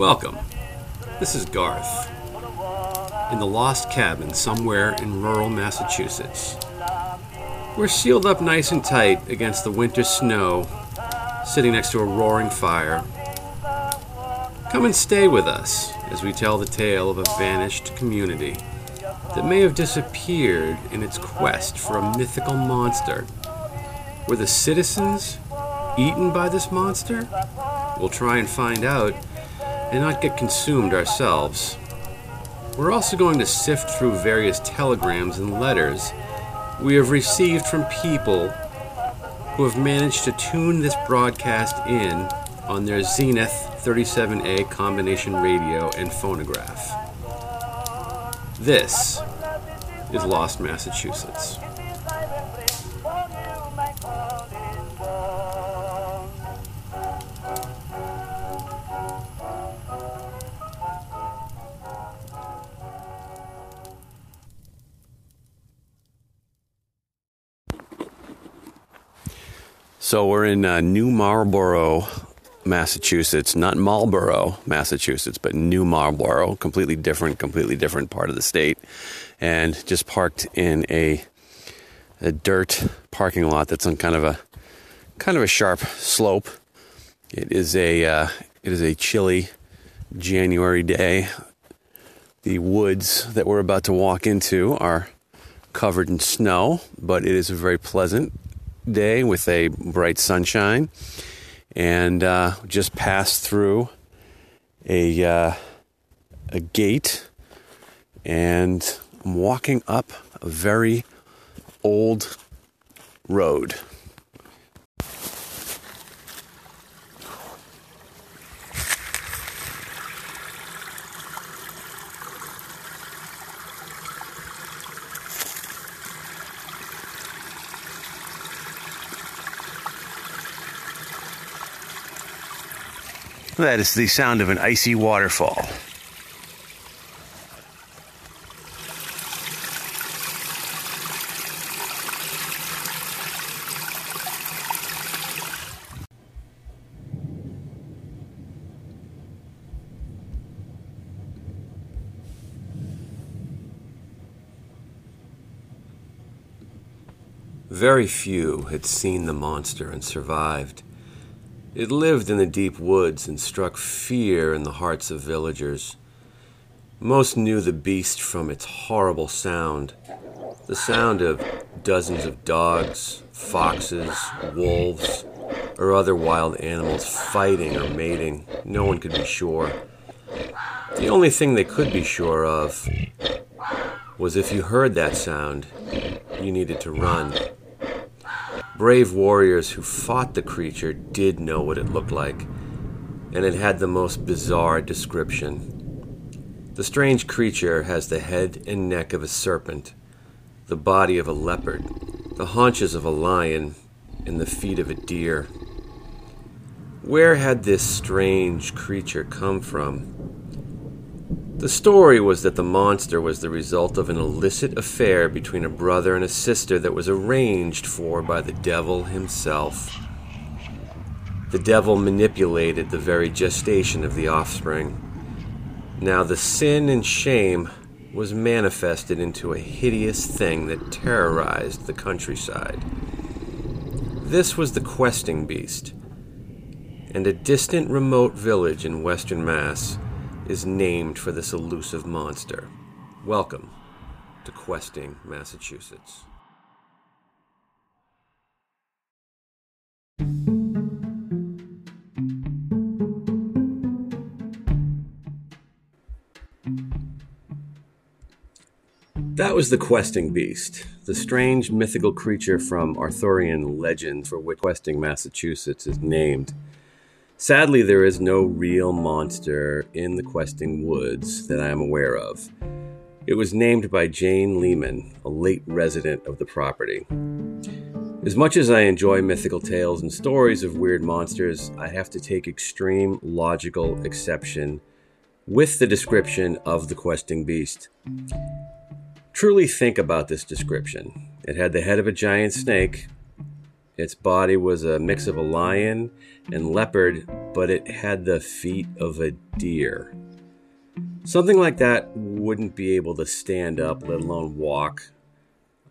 Welcome. This is Garth. In the lost cabin somewhere in rural Massachusetts. We're sealed up nice and tight against the winter snow, sitting next to a roaring fire. Come and stay with us as we tell the tale of a vanished community that may have disappeared in its quest for a mythical monster. Were the citizens eaten by this monster? We'll try and find out and not get consumed ourselves. We're also going to sift through various telegrams and letters we have received from people who have managed to tune this broadcast in on their Zenith 37A combination radio and phonograph. This is Lost Massachusetts. So we're in uh, New Marlborough, Massachusetts, not Marlborough, Massachusetts, but New Marlborough, completely different, completely different part of the state, and just parked in a a dirt parking lot that's on kind of a kind of a sharp slope. It is a uh, it is a chilly January day. The woods that we're about to walk into are covered in snow, but it is a very pleasant day with a bright sunshine, and uh, just passed through a uh, a gate, and I'm walking up a very old road. That is the sound of an icy waterfall. Very few had seen the monster and survived. It lived in the deep woods and struck fear in the hearts of villagers. Most knew the beast from its horrible sound the sound of dozens of dogs, foxes, wolves, or other wild animals fighting or mating. No one could be sure. The only thing they could be sure of was if you heard that sound, you needed to run. Brave warriors who fought the creature did know what it looked like, and it had the most bizarre description. The strange creature has the head and neck of a serpent, the body of a leopard, the haunches of a lion, and the feet of a deer. Where had this strange creature come from? The story was that the monster was the result of an illicit affair between a brother and a sister that was arranged for by the devil himself. The devil manipulated the very gestation of the offspring. Now, the sin and shame was manifested into a hideous thing that terrorized the countryside. This was the questing beast, and a distant remote village in western Mass is named for this elusive monster. Welcome to Questing, Massachusetts. That was the questing beast, the strange mythical creature from Arthurian legend for which Questing, Massachusetts is named. Sadly, there is no real monster in the Questing Woods that I am aware of. It was named by Jane Lehman, a late resident of the property. As much as I enjoy mythical tales and stories of weird monsters, I have to take extreme logical exception with the description of the questing beast. Truly think about this description. It had the head of a giant snake, Its body was a mix of a mm. lion and leopard, but it had the feet of a deer. Something like that wouldn't be able to stand up, let alone walk.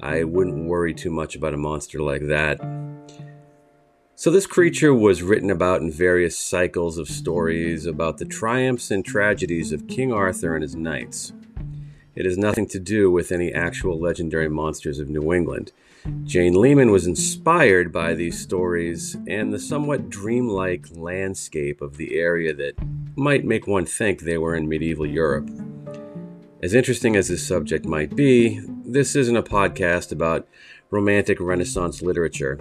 I wouldn't worry too much about a monster like that. So, this creature was written about in various cycles of stories about the triumphs and tragedies of King Arthur and his knights. It has nothing to do with any actual legendary monsters of New England. Jane Lehman was inspired by these stories and the somewhat dreamlike landscape of the area that might make one think they were in medieval Europe. As interesting as this subject might be, this isn't a podcast about romantic Renaissance literature.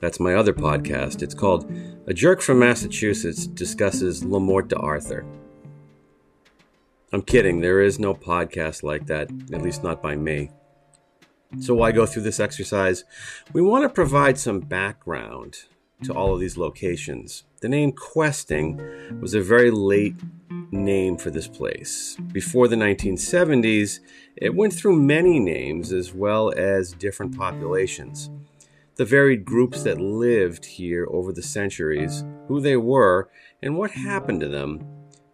That's my other podcast. It's called A Jerk from Massachusetts Discusses Le Morte d'Arthur. I'm kidding, there is no podcast like that, at least not by me. So, why go through this exercise? We want to provide some background to all of these locations. The name Questing was a very late name for this place. Before the 1970s, it went through many names as well as different populations. The varied groups that lived here over the centuries, who they were, and what happened to them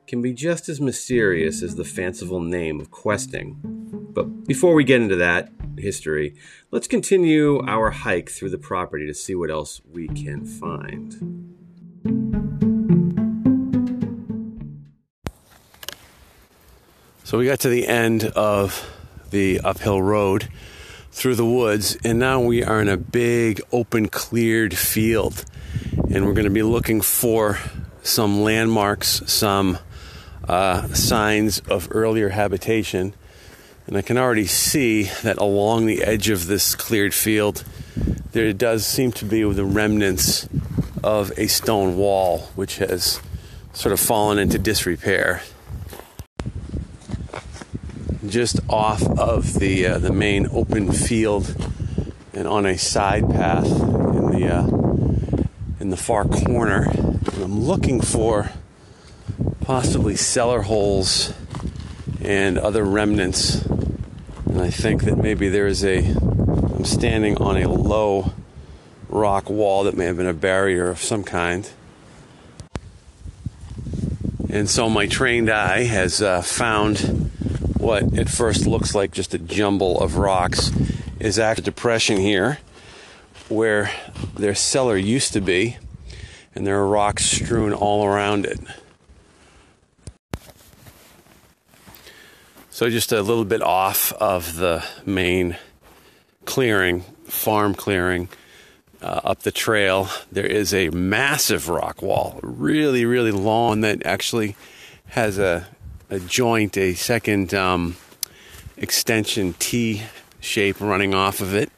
can be just as mysterious as the fanciful name of questing. But before we get into that history, let's continue our hike through the property to see what else we can find. So we got to the end of the uphill road through the woods, and now we are in a big open cleared field. And we're going to be looking for some landmarks, some uh, signs of earlier habitation. And I can already see that along the edge of this cleared field, there does seem to be the remnants of a stone wall, which has sort of fallen into disrepair. Just off of the uh, the main open field, and on a side path in the uh, in the far corner, I'm looking for possibly cellar holes and other remnants. And I think that maybe there is a, I'm standing on a low rock wall that may have been a barrier of some kind. And so my trained eye has uh, found what at first looks like just a jumble of rocks is actually a depression here where their cellar used to be, and there are rocks strewn all around it. So, just a little bit off of the main clearing, farm clearing, uh, up the trail, there is a massive rock wall, really, really long, that actually has a, a joint, a second um, extension T shape running off of it,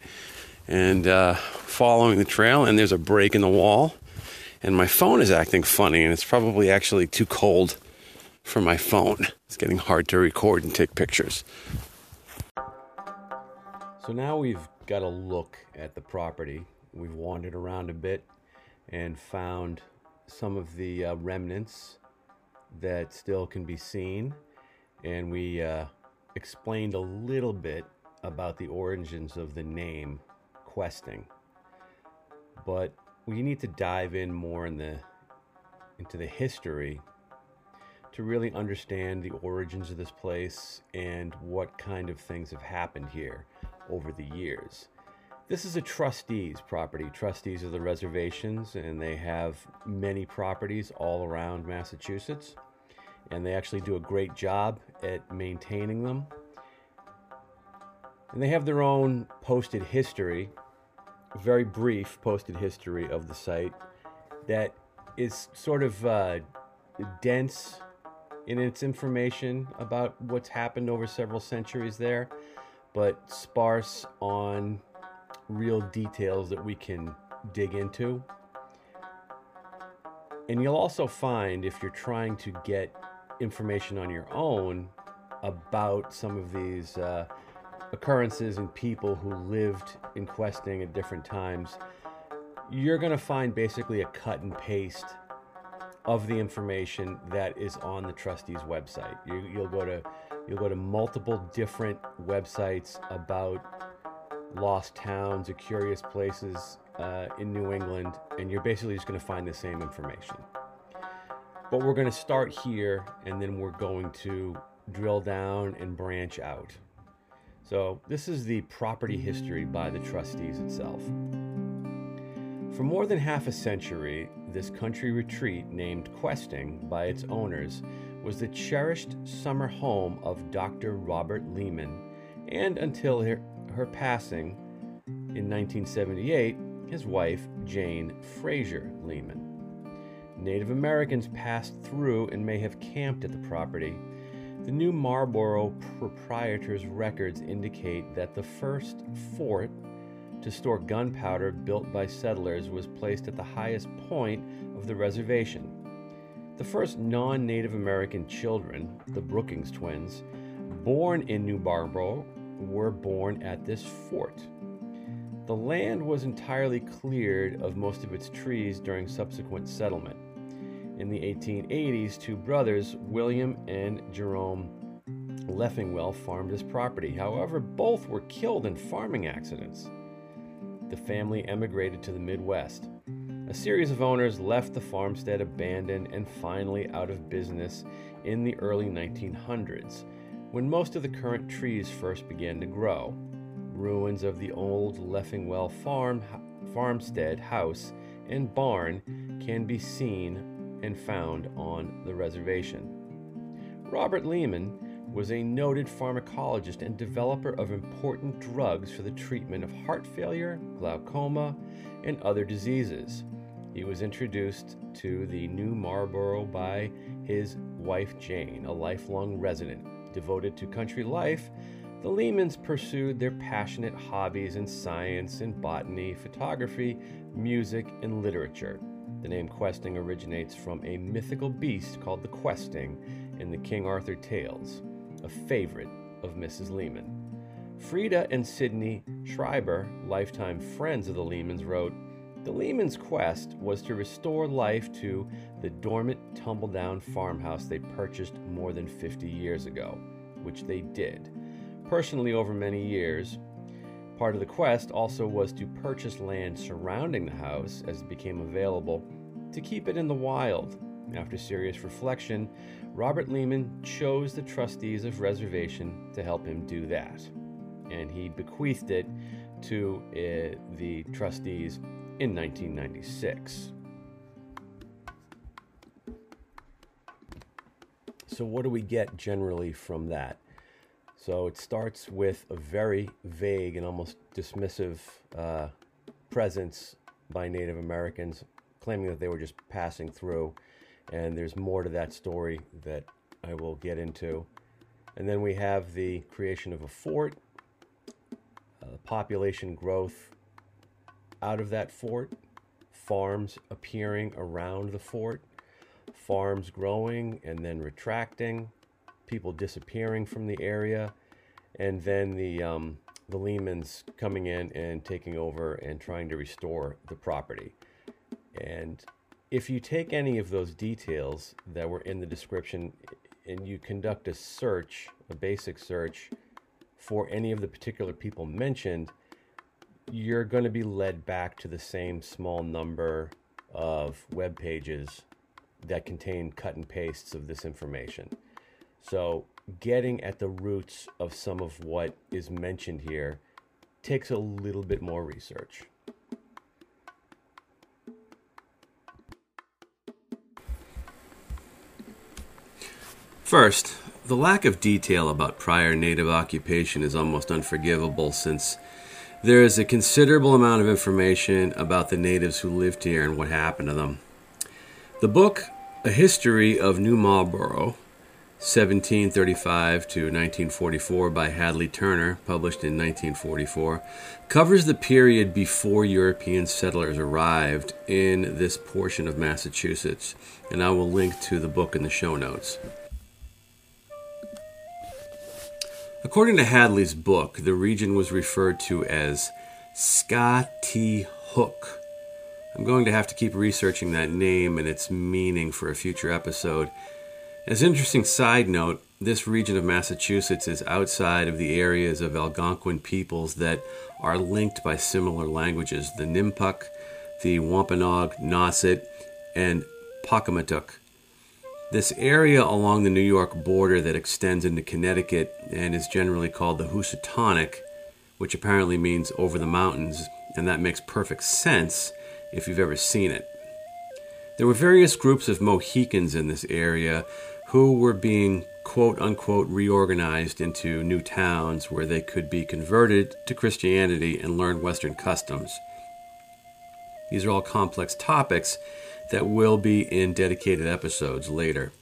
and uh, following the trail. And there's a break in the wall, and my phone is acting funny, and it's probably actually too cold for my phone. It's getting hard to record and take pictures. So now we've got a look at the property. We've wandered around a bit and found some of the uh, remnants that still can be seen. And we uh, explained a little bit about the origins of the name questing. But we need to dive in more in the into the history to really understand the origins of this place and what kind of things have happened here over the years. This is a trustees property. Trustees are the reservations, and they have many properties all around Massachusetts. And they actually do a great job at maintaining them. And they have their own posted history, very brief posted history of the site that is sort of uh, dense in its information about what's happened over several centuries there, but sparse on real details that we can dig into. And you'll also find if you're trying to get information on your own about some of these uh, occurrences and people who lived in questing at different times, you're going to find basically a cut and paste of the information that is on the trustees website. You, will go to you'll go to multiple different websites about lost towns or curious places uh, in New England, and you're basically just going to find the same information. But we're going to start here, and then we're going to drill down and branch out. So, this is the property history by the trustees itself. For more than half a century, this country retreat, named Questing by its owners, was the cherished summer home of Dr. Robert Lehman, and until her, her passing in 1978, his wife, Jane Fraser Lehman. Native Americans passed through and may have camped at the property. The New Marlborough proprietor's records indicate that the first fort to store gunpowder built by settlers was placed at the highest point of the reservation. The first non Native American children, the Brookings twins, born in New Marlborough, were born at this fort. The land was entirely cleared of most of its trees during subsequent settlement. In the 1880s, two brothers, William and Jerome Leffingwell, farmed this property. However, both were killed in farming accidents the family emigrated to the Midwest. A series of owners left the farmstead abandoned and finally out of business in the early 1900s, when most of the current trees first began to grow. Ruins of the old Leffingwell farm, farmstead house and barn can be seen and found on the reservation. Robert Lehman was a noted pharmacologist and developer of important drugs for the treatment of heart failure, glaucoma, and other diseases. He was introduced to the New Marlborough by his wife Jane, a lifelong resident. Devoted to country life, the Lehmans pursued their passionate hobbies in science and botany, photography, music, and literature. The name Questing originates from a mythical beast called the Questing in the King Arthur tales a favorite of Mrs. Lehman. Frida and Sidney Schreiber, lifetime friends of the Lehmans, wrote The Lehmans' quest was to restore life to the dormant, tumble down farmhouse they purchased more than 50 years ago, which they did. Personally, over many years, part of the quest also was to purchase land surrounding the house as it became available to keep it in the wild. After serious reflection, Robert Lehman chose the trustees of reservation to help him do that, and he bequeathed it to uh, the trustees in 1996. So, what do we get generally from that? So, it starts with a very vague and almost dismissive uh, presence by Native Americans, claiming that they were just passing through and there's more to that story that I will get into. And then we have the creation of a fort, uh, population growth out of that fort, farms appearing around the fort, farms growing and then retracting, people disappearing from the area, and then the um, the Lehmans coming in and taking over and trying to restore the property. And if you take any of those details that were in the description and you conduct a search, a basic search for any of the particular people mentioned, you're going to be led back to the same small number of web pages that contain cut and pastes of this information. So, getting at the roots of some of what is mentioned here takes a little bit more research. First, the lack of detail about prior native occupation is almost unforgivable since there is a considerable amount of information about the natives who lived here and what happened to them. The book, A History of New Marlborough, 1735 to 1944 by Hadley Turner, published in 1944, covers the period before European settlers arrived in this portion of Massachusetts, and I will link to the book in the show notes. According to Hadley's book, the region was referred to as Sqatihook. I'm going to have to keep researching that name and its meaning for a future episode. As an interesting side note, this region of Massachusetts is outside of the areas of Algonquin peoples that are linked by similar languages the Nipmuc, the Wampanoag, Nauset, and Pocumtuck. This area along the New York border that extends into Connecticut and is generally called the Housatonic, which apparently means over the mountains, and that makes perfect sense if you've ever seen it. There were various groups of Mohicans in this area who were being quote unquote reorganized into new towns where they could be converted to Christianity and learn Western customs. These are all complex topics that will be in dedicated episodes later.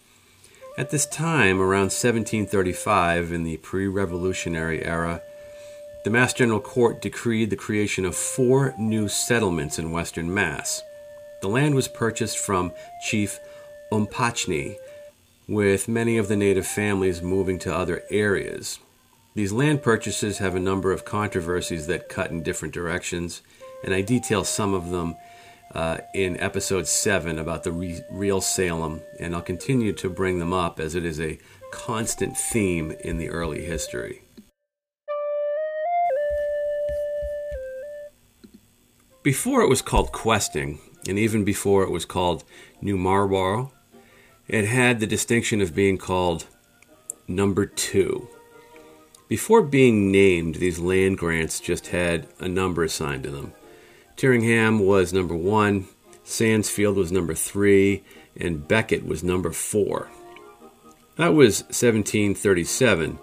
At this time, around 1735, in the pre revolutionary era, the Mass General Court decreed the creation of four new settlements in western Mass. The land was purchased from Chief Umpachene, with many of the native families moving to other areas. These land purchases have a number of controversies that cut in different directions, and I detail some of them uh, in episode 7 about the re- real Salem, and I'll continue to bring them up as it is a constant theme in the early history. Before it was called questing, and even before it was called New Marlborough, it had the distinction of being called number two. Before being named, these land grants just had a number assigned to them. Tyringham was number one, Sandisfield was number three, and Becket was number four. That was 1737.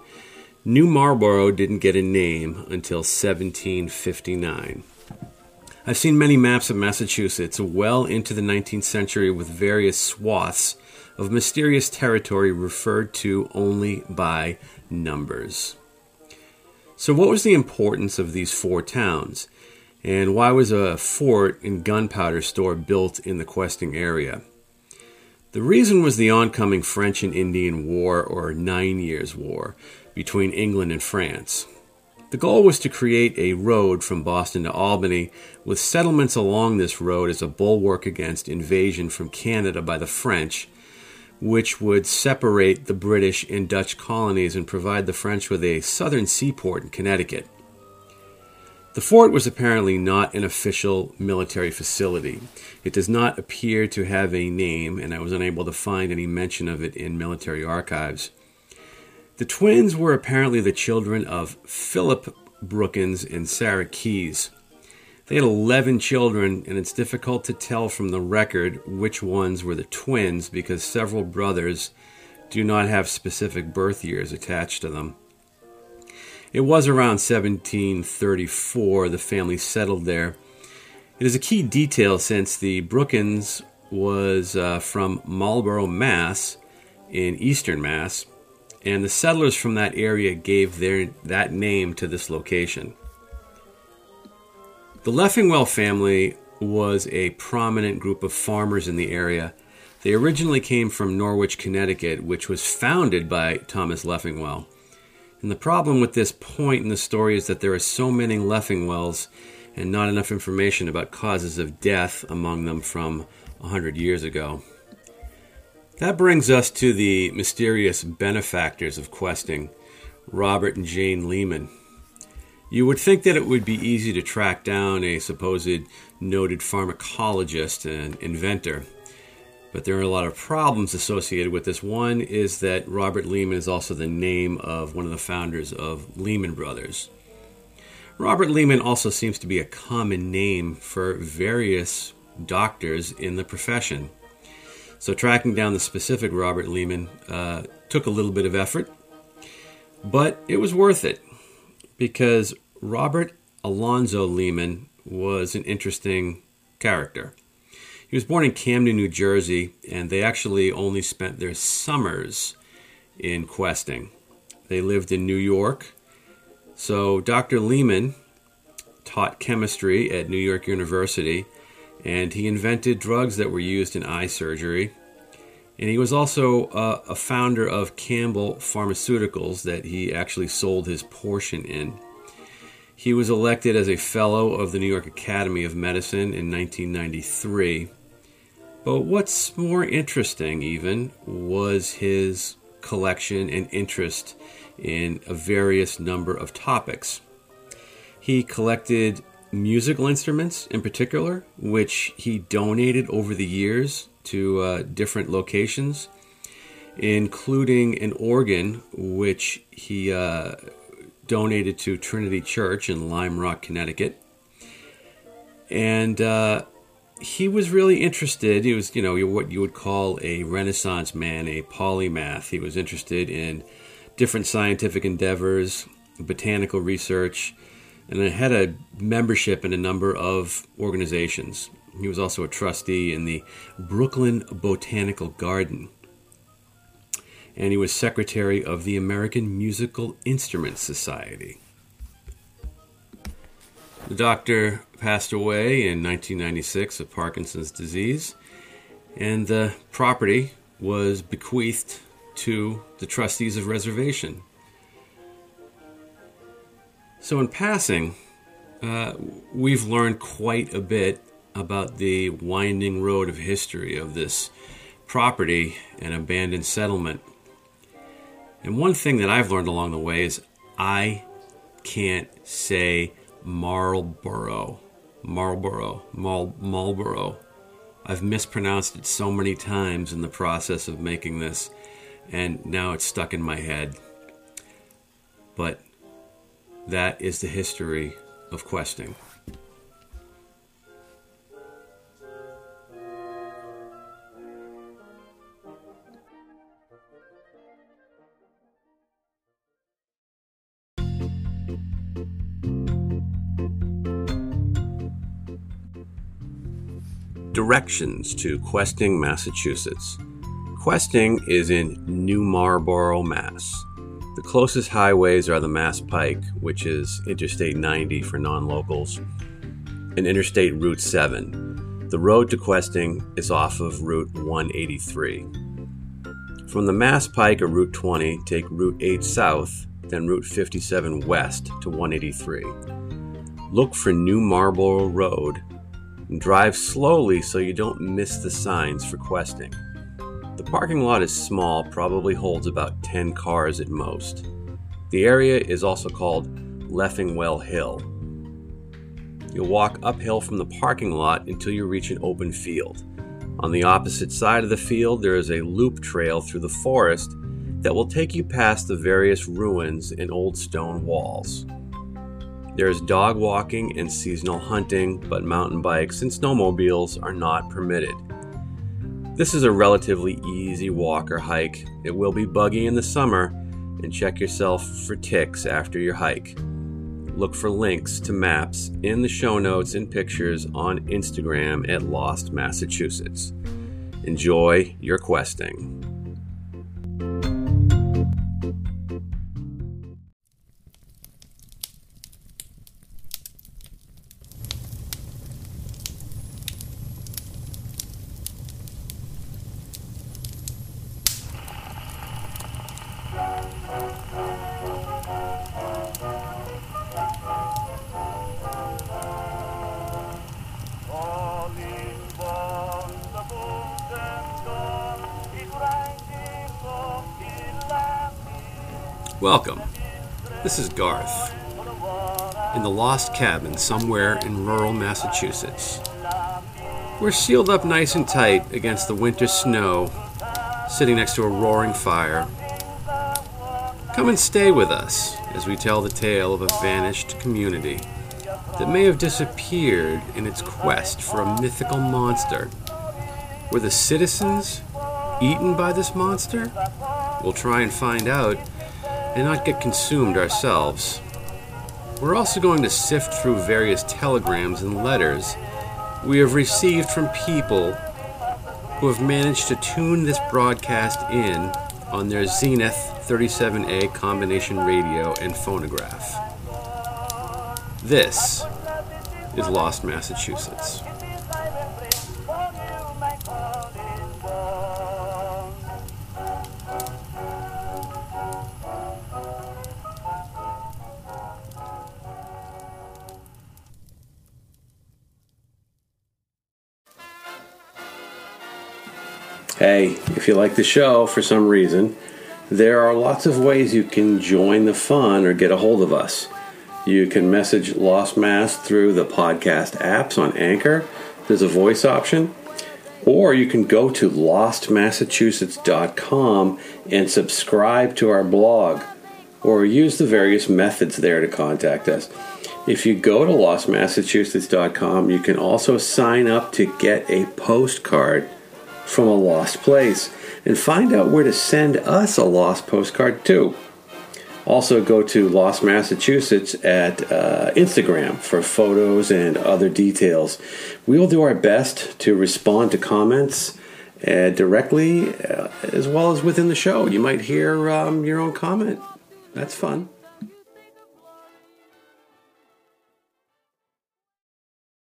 New Marlborough didn't get a name until 1759. I've seen many maps of Massachusetts well into the 19th century with various swaths of mysterious territory referred to only by numbers. So, what was the importance of these four towns? And why was a fort and gunpowder store built in the questing area? The reason was the oncoming French and Indian War, or Nine Years' War, between England and France. The goal was to create a road from Boston to Albany, with settlements along this road as a bulwark against invasion from Canada by the French, which would separate the British and Dutch colonies and provide the French with a southern seaport in Connecticut. The fort was apparently not an official military facility. It does not appear to have a name, and I was unable to find any mention of it in military archives. The twins were apparently the children of Philip Brookins and Sarah Keyes. They had 11 children, and it's difficult to tell from the record which ones were the twins because several brothers do not have specific birth years attached to them. It was around 1734 the family settled there. It is a key detail since the Brookins was uh, from Marlborough, Mass, in eastern Mass, and the settlers from that area gave their, that name to this location. The Leffingwell family was a prominent group of farmers in the area. They originally came from Norwich, Connecticut, which was founded by Thomas Leffingwell. And the problem with this point in the story is that there are so many Leffingwells and not enough information about causes of death among them from a hundred years ago. That brings us to the mysterious benefactors of questing, Robert and Jane Lehman. You would think that it would be easy to track down a supposed noted pharmacologist and inventor, but there are a lot of problems associated with this. One is that Robert Lehman is also the name of one of the founders of Lehman Brothers. Robert Lehman also seems to be a common name for various doctors in the profession. So, tracking down the specific Robert Lehman uh, took a little bit of effort, but it was worth it because Robert Alonzo Lehman was an interesting character. He was born in Camden, New Jersey, and they actually only spent their summers in questing. They lived in New York. So Dr. Lehman taught chemistry at New York University, and he invented drugs that were used in eye surgery. And he was also uh, a founder of Campbell Pharmaceuticals that he actually sold his portion in. He was elected as a Fellow of the New York Academy of Medicine in 1993. But what's more interesting, even, was his collection and interest in a various number of topics. He collected musical instruments in particular, which he donated over the years to uh, different locations, including an organ which he uh, donated to Trinity Church in Lime Rock, Connecticut. And uh, he was really interested. He was, you know, what you would call a Renaissance man, a polymath. He was interested in different scientific endeavors, botanical research, and had a membership in a number of organizations. He was also a trustee in the Brooklyn Botanical Garden. And he was secretary of the American Musical Instruments Society. The doctor passed away in 1996 of Parkinson's disease, and the property was bequeathed to the trustees of reservation. So, in passing, uh, we've learned quite a bit about the winding road of history of this property and abandoned settlement. And one thing that I've learned along the way is I can't say Marlborough. Marlborough. Mal- Marlborough. I've mispronounced it so many times in the process of making this, and now it's stuck in my head. But that is the history of questing. Directions to Questing, Massachusetts. Questing is in New Marlborough, Mass. The closest highways are the Mass Pike, which is Interstate 90 for non locals, and Interstate Route 7. The road to Questing is off of Route 183. From the Mass Pike or Route 20, take Route 8 south, then Route 57 west to 183. Look for New Marlborough Road drive slowly so you don't miss the signs for questing. The parking lot is small, probably holds about 10 cars at most. The area is also called Leffingwell Hill. You'll walk uphill from the parking lot until you reach an open field. On the opposite side of the field, there is a loop trail through the forest that will take you past the various ruins and old stone walls. There is dog walking and seasonal hunting, but mountain bikes and snowmobiles are not permitted. This is a relatively easy walk or hike. It will be buggy in the summer, and check yourself for ticks after your hike. Look for links to maps in the show notes and pictures on Instagram at Lost Massachusetts. Enjoy your questing. Welcome. This is Garth in the Lost Cabin somewhere in rural Massachusetts. We're sealed up nice and tight against the winter snow, sitting next to a roaring fire. Come and stay with us as we tell the tale of a vanished community that may have disappeared in its quest for a mythical monster. Were the citizens eaten by this monster? We'll try and find out and not get consumed ourselves. We're also going to sift through various telegrams and letters we have received from people who have managed to tune this broadcast in on their Zenith 37A combination radio and phonograph. This is Lost Massachusetts. If you like the show for some reason, There are lots of ways you can join the fun or get a hold of us. You can message Lost Mass through the podcast apps on Anchor. There's a voice option. Or you can go to lostmassachusetts.com and subscribe to our blog or use the various methods there to contact us. If you go to lostmassachusetts.com, you can also sign up to get a postcard from a lost place and find out where to send us a lost postcard too. Also, go to Lost Massachusetts at uh, Instagram for photos and other details. We will do our best to respond to comments uh, directly uh, as well as within the show. You might hear um, your own comment. That's fun.